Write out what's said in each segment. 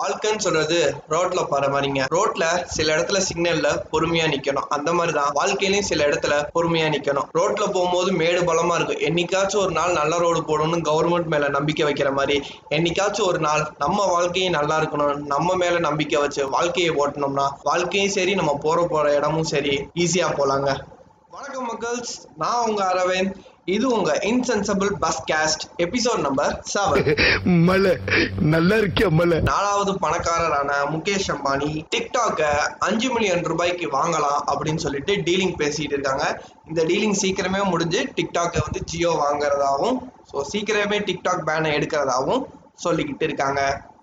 வாழ்க்கைன்னு சொல்றது ரோட்ல போற மாதிரிங்க. ரோட்ல சில இடத்துல சிக்னல்ல பொறுமையா நிக்கணும். அந்த மாதிரி தான் வாழ்க்கையிலயும் சில இடத்துல பொறுமையா நிக்கணும். ரோட்ல போகும்போது மேடு பலமா இருக்கும். என்னைக்காச்சும் ஒரு நாள் நல்ல ரோடு போடணும்னு கவர்மெண்ட் மேல நம்பிக்கை வைக்கிற மாதிரி என்னைக்காச்சும் ஒரு நாள் நம்ம வாழ்க்கையும் நல்லா இருக்கணும் நம்ம மேல நம்பிக்கை வச்சு வாழ்க்கையை ஓட்டணும்னா வாழ்க்கையும் சரி நம்ம போற போற இடமும் சரி ஈஸியா போலாங்க. வணக்கம் மக்கள்ஸ். நான் உங்க அரவிந்த். இது உங்க insensible podcast episode number seven மலை. நல்லா இருக்கியா மலை? நாலாவது பணக்காரரான முகேஷ் அம்பானி டிக்டாக்க அஞ்சு மில்லியன் ரூபாய்க்கு வாங்கலாம் அப்படின்னு சொல்லிட்டு டீலிங் பேசிட்டு இருக்காங்க. இந்த டீலிங் சீக்கிரமே முடிஞ்சு டிக்டாக்கை வந்து ஜியோ வாங்குறதாவும் ஸோ சீக்கிரமே டிக்டாக் பேனை எடுக்கிறதாவும் சொல்லிக்கிட்டு இருக்காங்க.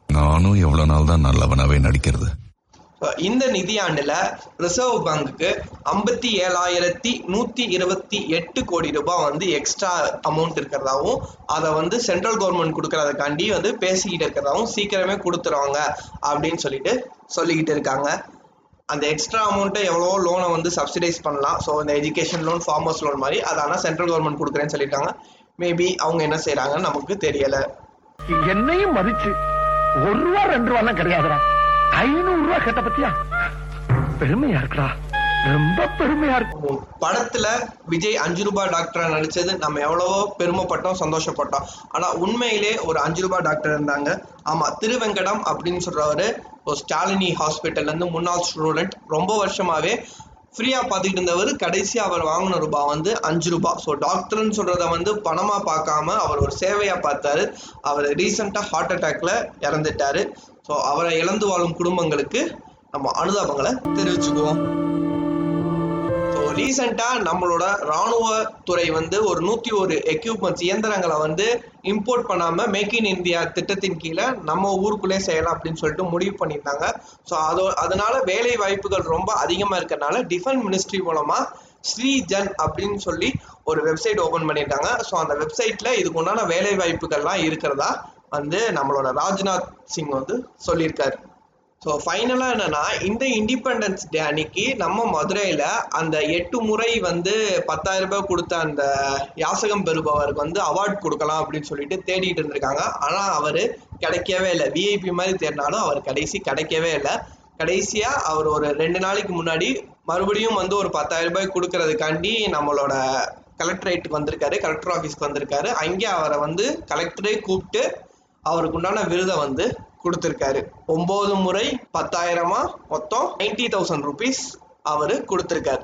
நானும் எவ்வளவு நாள் தான் நல்லவனாவே நடிக்கிறது. இந்த நிதியாண்டுல ரிசர்வ் பேங்குக்கு ஐம்பத்தி ஏழாயிரத்தி நூத்தி இருபத்தி எட்டு கோடி ரூபாய் வந்து எக்ஸ்ட்ரா அமௌண்ட் இருக்கிறதாவும் அதை வந்து சென்ட்ரல் கவர்மெண்ட் கொடுக்கறதுக்காண்டி வந்து பேசிக்கிட்டு இருக்கிறதாவும் சீக்கிரமே கொடுத்துருவாங்க அப்படின்னு சொல்லிட்டு சொல்லிக்கிட்டு இருக்காங்க. அந்த எக்ஸ்ட்ரா அமௌண்ட்டை எவ்வளோ லோனை வந்து சப்சிடைஸ் பண்ணலாம். ஸோ இந்த எஜுகேஷன் லோன் ஃபார்மர்ஸ் லோன் மாதிரி அதை ஆனால் சென்ட்ரல் கவர்மெண்ட் கொடுக்குறேன்னு சொல்லிட்டாங்க. மேபி அவங்க என்ன செய்யறாங்கன்னு நமக்கு தெரியல. என்னையும் மதிச்சு ஒரு ரூபா ரெண்டு ரூபாலாம் கிடையாதுடா. ஐநூறு ரூபா கேட்ட பத்தியா? பெருமையா இருக்கா ரொம்ப பெருமையா இருக்கும் படத்துல விஜய் அஞ்சு ரூபாய் டாக்டரா நடிச்சது நம்ம எவ்வளவோ பெருமைப்பட்டோம் சந்தோஷப்பட்டோம். ஆனா உண்மையிலே ஒரு அஞ்சு ரூபாய் டாக்டர் இருந்தாங்க. ஆமா திருவெங்கடம் அப்படின்னு சொல்றவரு ஸ்டாலினி ஹாஸ்பிட்டல்ல இருந்து முன்னாள் ஸ்டூடெண்ட். ரொம்ப வருஷமாவே ஃப்ரீயா பார்த்துக்கிட்டு இருந்தவர் கடைசியா அவர் வாங்கின ரூபாய் வந்து அஞ்சு ரூபாய் ஸோ டாக்டர்னு சொல்றத வந்து பணமா பார்க்காம அவர் ஒரு சேவையா பார்த்தாரு. அவர் ரீசெண்டா ஹார்ட் அட்டாக்ல இறந்துட்டாரு. ஸோ அவரை இழந்து வாழும் குடும்பங்களுக்கு நம்ம அனுதாபங்களை தெரிவிச்சுக்குவோம். ரீசெண்டாக நம்மளோட ராணுவ துறை வந்து ஒரு நூற்றி ஒரு எக்யூப்மெண்ட்ஸ் இயந்திரங்களை வந்து இம்போர்ட் பண்ணாமல் மேக் இன் இந்தியா திட்டத்தின் கீழே நம்ம ஊருக்குள்ளே செய்யலாம் அப்படின்னு சொல்லிட்டு முடிவு பண்ணியிருந்தாங்க. ஸோ அதோ அதனால வேலை வாய்ப்புகள் ரொம்ப அதிகமாக இருக்கறனால டிஃபென்ஸ் மினிஸ்ட்ரி மூலமாக ஸ்ரீஜன் அப்படின்னு சொல்லி ஒரு வெப்சைட் ஓபன் பண்ணியிருக்காங்க. ஸோ அந்த வெப்சைட்டில் இதுக்கு உண்டான வேலை வாய்ப்புகள்லாம் இருக்கிறதா வந்து நம்மளோட ராஜ்நாத் சிங் வந்து சொல்லியிருக்காரு. ஸோ ஃபைனலாக என்னென்னா இந்த இண்டிபெண்டன்ஸ் டே அன்னைக்கு நம்ம மதுரையில் அந்த எட்டு முறை வந்து பத்தாயிரம் ரூபாய் கொடுத்த அந்த யாசகம் பெறுபவருக்கு வந்து அவார்ட் கொடுக்கலாம் அப்படின்னு சொல்லிட்டு தேடிட்டு இருந்திருக்காங்க. ஆனால் அவர் கிடைக்கவே இல்லை. விஐபி மாதிரி தேடினாலும் அவர் கடைசி கிடைக்கவே இல்லை. கடைசியாக அவர் ஒரு ரெண்டு நாளைக்கு முன்னாடி மறுபடியும் வந்து ஒரு பத்தாயிரம் ரூபாய் கொடுக்கறதுக்காண்டி நம்மளோட கலெக்டரேட்டுக்கு வந்திருக்காரு கலெக்டர் ஆஃபீஸ்க்கு வந்திருக்காரு. அங்கே அவரை வந்து கலெக்டரே கூப்பிட்டு அவருக்கு உண்டான விருதை வந்து கொடுத்திருக்காரு. ஒன்பது முறை பத்தாயிரமா? மொத்தம் நைன்டி தௌசண்ட் ருபீஸ் அவரு கொடுத்திருக்காரு.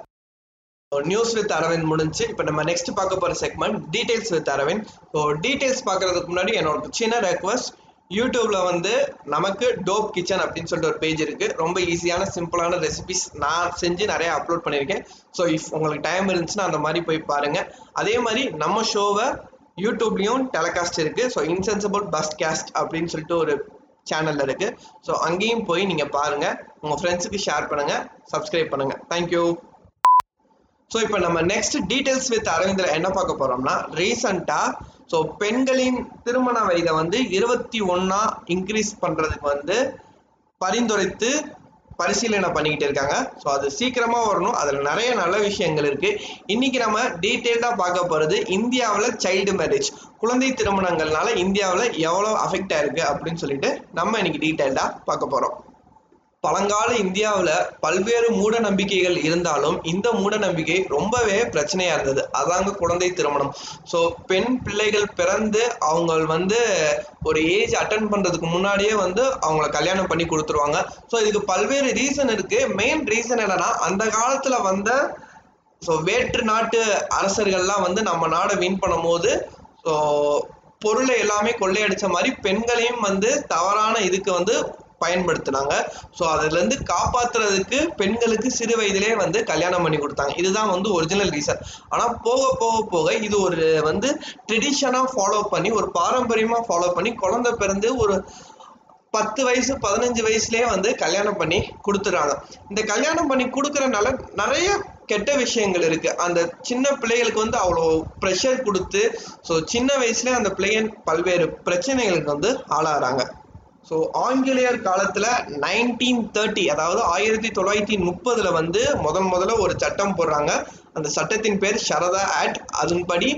நியூஸ் வித் அரவிந்த் முடிஞ்சு இப்போ நம்ம நெக்ஸ்ட் பார்க்க போகிற segment details with Aravind. So details பார்க்கறதுக்கு முன்னாடி என்னோட சின்ன ரெக்வஸ்ட் யூடியூப்ல வந்து நமக்கு டோப் கிச்சன் அப்படின்னு சொல்லிட்டு ஒரு பேஜ் இருக்கு. ரொம்ப ஈஸியான சிம்பிளான ரெசிபிஸ் நான் செஞ்சு நிறைய அப்லோட் பண்ணியிருக்கேன். ஸோ இஃப் உங்களுக்கு டைம் இருந்துச்சுன்னா அந்த மாதிரி போய் பாருங்க. அதே மாதிரி நம்ம ஷோவை யூடியூப்லேயும் டெலகாஸ்ட் இருக்கு. ஸோ இன்சென்சபிள் பஸ்ட் கேஸ்ட் அப்படின்னு சொல்லிட்டு ஒரு சேனல்ல இருக்கு. ஸோ அங்கேயும் போய் நீங்க பாருங்க. உங்க ஃப்ரெண்ட்ஸுக்கு ஷேர் பண்ணுங்க. சப்ஸ்கிரைப் பண்ணுங்க. தேங்க்யூ ஸோ இப்போ நம்ம நெக்ஸ்ட் டீட்டெயில்ஸ் வித் அரவிந்தில் என்ன பார்க்க போறோம்னா ரீசண்டாக ஸோ பெண்களின் திருமண வயதை வந்து இருபத்தி ஒன்னா இன்க்ரீஸ் பண்றதுக்கு வந்து பரிந்துரைத்து பரிசீலனை பண்ணிக்கிட்டு இருக்காங்க. ஸோ அது சீக்கிரமா வரணும். அதில் நிறைய நல்ல விஷயங்கள் இருக்கு. இன்னைக்கு நம்ம டீட்டெயில்டாக பார்க்க போறது இந்தியாவில் சைல்டு மேரேஜ் குழந்தை திருமணங்கள்னால இந்தியாவில் எவ்வளோ அஃபெக்ட் ஆயிருக்கு அப்படின்னு சொல்லிட்டு நம்ம இன்னைக்கு டீட்டெயில்டாக பார்க்க போறோம். பழங்கால இந்தியாவில் பல்வேறு மூட நம்பிக்கைகள் இருந்தாலும் இந்த மூட நம்பிக்கை ரொம்பவே பிரச்சனையாக இருந்தது. அதாங்க குழந்தை திருமணம். ஸோ பெண் பிள்ளைகள் பிறந்து அவங்க வந்து ஒரு ஏஜ் அட்டன் பண்ணுறதுக்கு முன்னாடியே வந்து அவங்கள கல்யாணம் பண்ணி கொடுத்துருவாங்க. ஸோ இதுக்கு பல்வேறு ரீசன் இருக்குது மெயின் ரீசன் என்னென்னா அந்த காலத்தில் வந்த ஸோ வேற்று நாட்டு அரசர்கள்லாம் வந்து நம்ம நாடை வின் பண்ணும்போது ஸோ பொருளை எல்லாமே கொள்ளையடிச்ச மாதிரி பெண்களையும் வந்து தவறான இதுக்கு வந்து பயன்படுத்தினாங்க. ஸோ அதுலேருந்து காப்பாற்றுறதுக்கு பெண்களுக்கு சிறு வயதிலே வந்து கல்யாணம் பண்ணி கொடுத்தாங்க. இதுதான் வந்து ஒரிஜினல் ரீசன் ஆனால் போக போக போக இது ஒரு வந்து ட்ரெடிஷனாக ஃபாலோ பண்ணி ஒரு பாரம்பரியமாக ஃபாலோ பண்ணி குழந்தை பிறந்து ஒரு பத்து வயசு பதினஞ்சு வயசுலேயே வந்து கல்யாணம் பண்ணி கொடுத்துறாங்க இந்த கல்யாணம் பண்ணி கொடுக்குறனால நிறைய கெட்ட விஷயங்கள் இருக்கு. அந்த சின்ன பிள்ளைகளுக்கு வந்து அவ்வளோ ப்ரெஷர் கொடுத்து ஸோ சின்ன வயசுலேயே அந்த பிள்ளைங்க பல்வேறு பிரச்சனைகளுக்கு வந்து ஆளாகிறாங்க. ஸோ ஆங்கிலேயர் காலத்தில் நைன்டீன் தேர்ட்டி அதாவது ஆயிரத்தி தொள்ளாயிரத்தி முப்பதில் வந்து முதல் முதல்ல ஒரு சட்டம் போடுறாங்க. அந்த சட்டத்தின் பேர் சரதா ஆக்ட். அதன்படி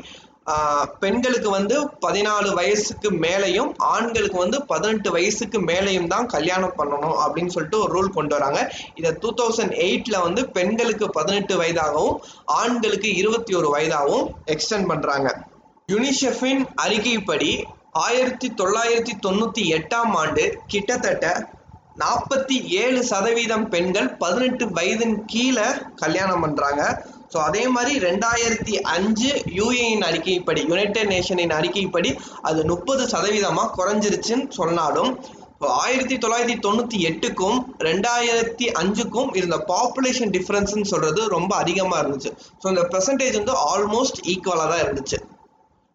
பெண்களுக்கு வந்து பதினாலு வயசுக்கு மேலையும் ஆண்களுக்கு வந்து பதினெட்டு வயசுக்கு மேலையும் தான் கல்யாணம் பண்ணணும் அப்படின்னு சொல்லிட்டு ஒரு ரூல் கொண்டு வராங்க. இதை டூ தௌசண்ட் எயிட்டில் வந்து பெண்களுக்கு பதினெட்டு வயதாகவும் ஆண்களுக்கு இருபத்தி ஒரு வயதாகவும் எக்ஸ்டெண்ட் பண்ணுறாங்க யுனிசெஃபின் அறிக்கைப்படி ஆயிரத்தி தொள்ளாயிரத்தி தொண்ணூத்தி எட்டாம் ஆண்டு கிட்டத்தட்ட நாற்பத்தி ஏழு சதவீதம் பெண்கள் பதினெட்டு வயதின் கீழே கல்யாணம் பண்றாங்க. ஸோ அதே மாதிரி ரெண்டாயிரத்தி அஞ்சு யூஏயின் அறிக்கைப்படி யுனைடெட் நேஷனின் அறிக்கைப்படி அது முப்பது சதவீதமா குறைஞ்சிருச்சுன்னு சொன்னாலும் இப்போ ஆயிரத்தி தொள்ளாயிரத்தி தொண்ணூத்தி எட்டுக்கும் ரெண்டாயிரத்தி அஞ்சுக்கும் இருந்த பாப்புலேஷன் டிஃபரன்ஸ்னு சொல்றது ரொம்ப அதிகமா இருந்துச்சு. ஸோ இந்த பெர்சன்டேஜ் வந்து ஆல்மோஸ்ட் ஈக்குவலாக தான் இருந்துச்சு.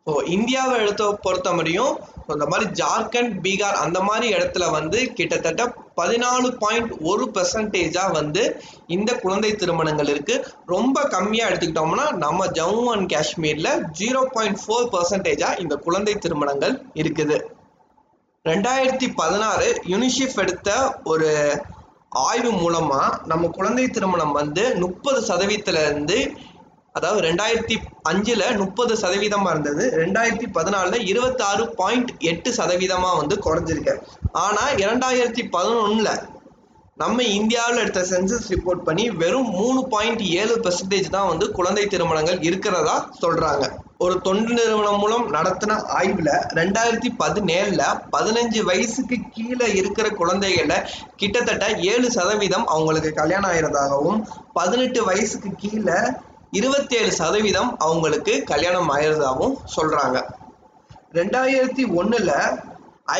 ஸோ இந்தியாவை எடுத்த பொறுத்த முடியும் இந்த மாதிரி ஜார்க்கண்ட் பீகார் அந்த மாதிரி இடத்துல வந்து கிட்டத்தட்ட பதினாலு பாயிண்ட் ஒரு பெர்சன்டேஜாக வந்து இந்த குழந்தை திருமணங்கள் இருக்குது ரொம்ப கம்மியாக எடுத்துக்கிட்டோம்னா நம்ம ஜம்மு அண்ட் காஷ்மீரில் ஜீரோ பாயிண்ட் ஃபோர் பர்சன்டேஜாக இந்த குழந்தை திருமணங்கள் இருக்குது. ரெண்டாயிரத்தி பதினாறு யுனிசெஃப் எடுத்த ஒரு ஆய்வு மூலமாக நம்ம குழந்தை திருமணம் வந்து முப்பது சதவீதத்துலேருந்து அதாவது ரெண்டாயிரத்தி அஞ்சுல முப்பது சதவீதமா இருந்தது. ரெண்டாயிரத்தி பதினாலுல இருபத்தி ஆறு பாயிண்ட் எட்டு சதவீதமா வந்து குறைஞ்சிருக்கு. ஆனா இரண்டாயிரத்தி பதினொன்னுல நம்ம இந்தியாவில் எடுத்த சென்சஸ் ரிப்போர்ட் பண்ணி வெறும் மூணு பாயிண்ட் ஏழு பெர்சன்டேஜ் தான் வந்து குழந்தை திருமணங்கள் இருக்கிறதா சொல்றாங்க. ஒரு தொண்டு நிறுவனம் மூலம் நடத்தின ஆய்வுல ரெண்டாயிரத்தி பதினேழுல பதினஞ்சு வயசுக்கு கீழே இருக்கிற குழந்தைகள கிட்டத்தட்ட ஏழு சதவீதம் அவங்களுக்கு கல்யாணம் ஆயிரதாகவும் பதினெட்டு வயசுக்கு கீழே இருபத்தேழு சதவீதம் அவங்களுக்கு கல்யாணம் ஆயிரதாகவும் சொல்கிறாங்க ரெண்டாயிரத்தி ஒன்றில்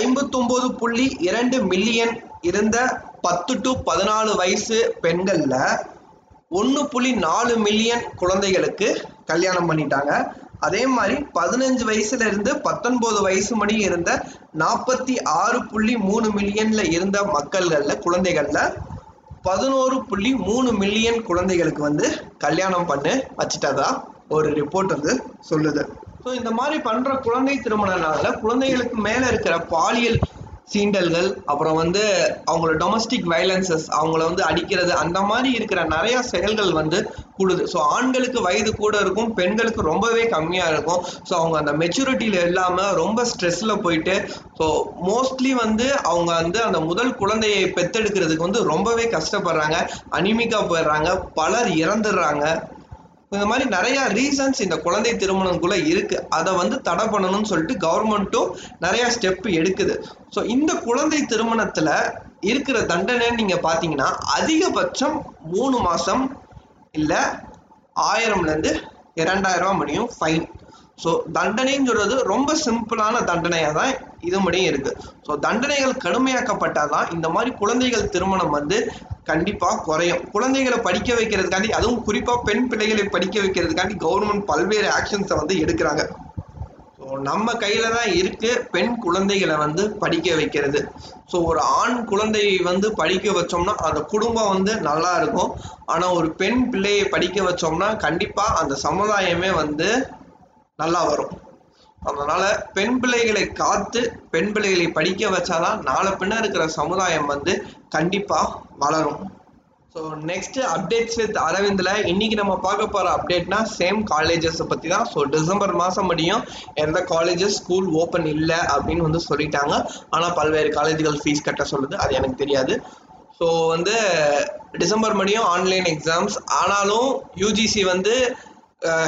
ஐம்பத்தொம்போது புள்ளி இரண்டு மில்லியன் இருந்த பத்து டு பதினாலு வயசு பெண்களில் ஒன்று புள்ளி நாலு மில்லியன் குழந்தைகளுக்கு கல்யாணம் பண்ணிட்டாங்க. அதே மாதிரி பதினஞ்சு வயசுல இருந்து பத்தொன்பது வயசு மணி இருந்த நாற்பத்தி ஆறு புள்ளி மூணு மில்லியன்ல இருந்த மக்கள்கள்ல குழந்தைகள்ல பதினோரு புள்ளி மூணு மில்லியன் குழந்தைகளுக்கு வந்து கல்யாணம் பண்ணு வச்சுட்டதா? ஒரு ரிப்போர்ட் வந்து சொல்லுது. ஸோ இந்த மாதிரி பண்ற குழந்தை திருமணனால குழந்தைகளுக்கு மேல இருக்கிற பாலியல் சீண்டல்கள் அப்புறம் வந்து அவங்களோட டொமஸ்டிக் வைலன்சஸ் அவங்கள வந்து அடிக்கிறது அந்த மாதிரி இருக்கிற நிறைய செயல்கள் வந்து கூடுது. ஸோ ஆண்களுக்கு வயது கூட இருக்கும் பெண்களுக்கு ரொம்பவே கம்மியாக இருக்கும். ஸோ அவங்க அந்த மெச்சூரிட்டியில் இல்லாமல் ரொம்ப ஸ்ட்ரெஸ்ஸில் போயிட்டு ஸோ மோஸ்ட்லி வந்து அவங்க வந்து அந்த முதல் குழந்தையை பெத்தெடுக்கிறதுக்கு வந்து ரொம்பவே கஷ்டப்படுறாங்க. அனிமிக்கா போயிடுறாங்க. பலர் இறந்துடுறாங்க. இந்த மாதிரி நிறைய ரீசன்ஸ் இந்த குழந்தை திருமணம்குள்ள இருக்கு. அதை வந்து தடை பண்ணணும்னு சொல்லிட்டு கவர்மெண்ட்டும் நிறைய ஸ்டெப் எடுக்குது. ஸோ இந்த குழந்தை திருமணத்துல இருக்கிற தண்டனைன்னு நீங்க பாத்தீங்கன்னா அதிகபட்சம் மூணு மாசம் இல்ல ஆயிரம்ல இருந்து இரண்டாயிரம் ரூபாய் முடியும் ஃபைன் ஸோ தண்டனைன்னு சொல்றது ரொம்ப சிம்பிளான தண்டனையாக தான் இது முடியும் இருக்கு. ஸோ தண்டனைகள் கடுமையாக்கப்பட்டால் தான் இந்த மாதிரி குழந்தைகள் திருமணம் வந்து கண்டிப்பாக குறையும். குழந்தைகளை படிக்க வைக்கிறதுக்காண்டி அதுவும் குறிப்பாக பெண் பிள்ளைகளை படிக்க வைக்கிறதுக்காண்டி கவர்மெண்ட் பல்வேறு ஆக்ஷன்ஸை வந்து எடுக்கிறாங்க. ஸோ நம்ம கையில தான் இருக்கு பெண் குழந்தைகளை வந்து படிக்க வைக்கிறது. ஸோ ஒரு ஆண் குழந்தையை வந்து படிக்க வச்சோம்னா அந்த குடும்பம் வந்து நல்லா இருக்கும். ஆனால் ஒரு பெண் பிள்ளையை படிக்க வச்சோம்னா கண்டிப்பாக அந்த சமுதாயமே வந்து நல்லா வரும். அதனால பெண் பிள்ளைகளை காத்து பெண் பிள்ளைகளை படிக்க வச்சாதான் நாளை பின்ன இருக்கிற சமுதாயம் வந்து கண்டிப்பா வளரும். ஸோ நெக்ஸ்ட் அப்டேட்ஸ் வித் அரவிந்தில். இன்னைக்கு நம்ம பார்க்க போகிற அப்டேட்னா சேம் காலேஜஸை பற்றி தான். ஸோ டிசம்பர் மாதம் முடியும். எந்த காலேஜஸ் ஸ்கூல் ஓப்பன் இல்லை அப்படின்னு வந்து சொல்லிட்டாங்க. ஆனால் பல்வேறு காலேஜுகள் ஃபீஸ் கட்ட சொல்லுது. அது எனக்கு தெரியாது. ஸோ வந்து டிசம்பர் முடியும். ஆன்லைன் எக்ஸாம்ஸ் ஆனாலும் யூஜிசி வந்து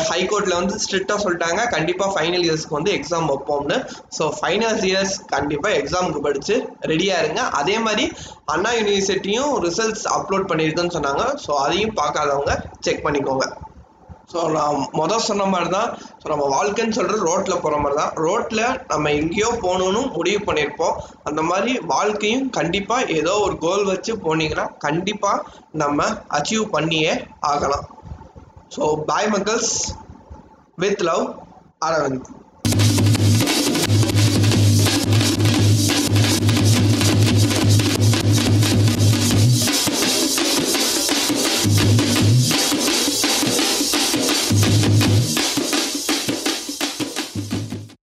ஹைகோர்ட்ல வந்து ஸ்ட்ரிக்டா சொல்லிட்டாங்க. கண்டிப்பா ஃபைனல் இயர்ஸ்க்கு வந்து எக்ஸாம் வைப்போம்னு. ஸோ ஃபைனல் இயர்ஸ் கண்டிப்பா எக்ஸாமுக்கு படிச்சு ரெடியா இருங்க. அதே மாதிரி அண்ணா யூனிவர்சிட்டியும் ரிசல்ட்ஸ் அப்லோட் பண்ணியிருக்குன்னு சொன்னாங்க. ஸோ அதையும் பார்க்காதவங்க செக் பண்ணிக்கோங்க. ஸோ நான் மொதல் சொன்ன மாதிரி தான். ஸோ நம்ம வாழ்க்கைன்னு சொல்கிறது ரோட்டில் போகிற மாதிரி தான். ரோட்டில் நம்ம எங்கேயோ போகணுன்னு முடிவு பண்ணியிருப்போம். அந்த மாதிரி வாழ்க்கையும் கண்டிப்பாக ஏதோ ஒரு கோல் வச்சு போனீங்கன்னா கண்டிப்பாக நம்ம அச்சீவ் பண்ணியே ஆகலாம். ஸோ பாய் மக்கள்ஸ் வித் லவ் அரவிந்த்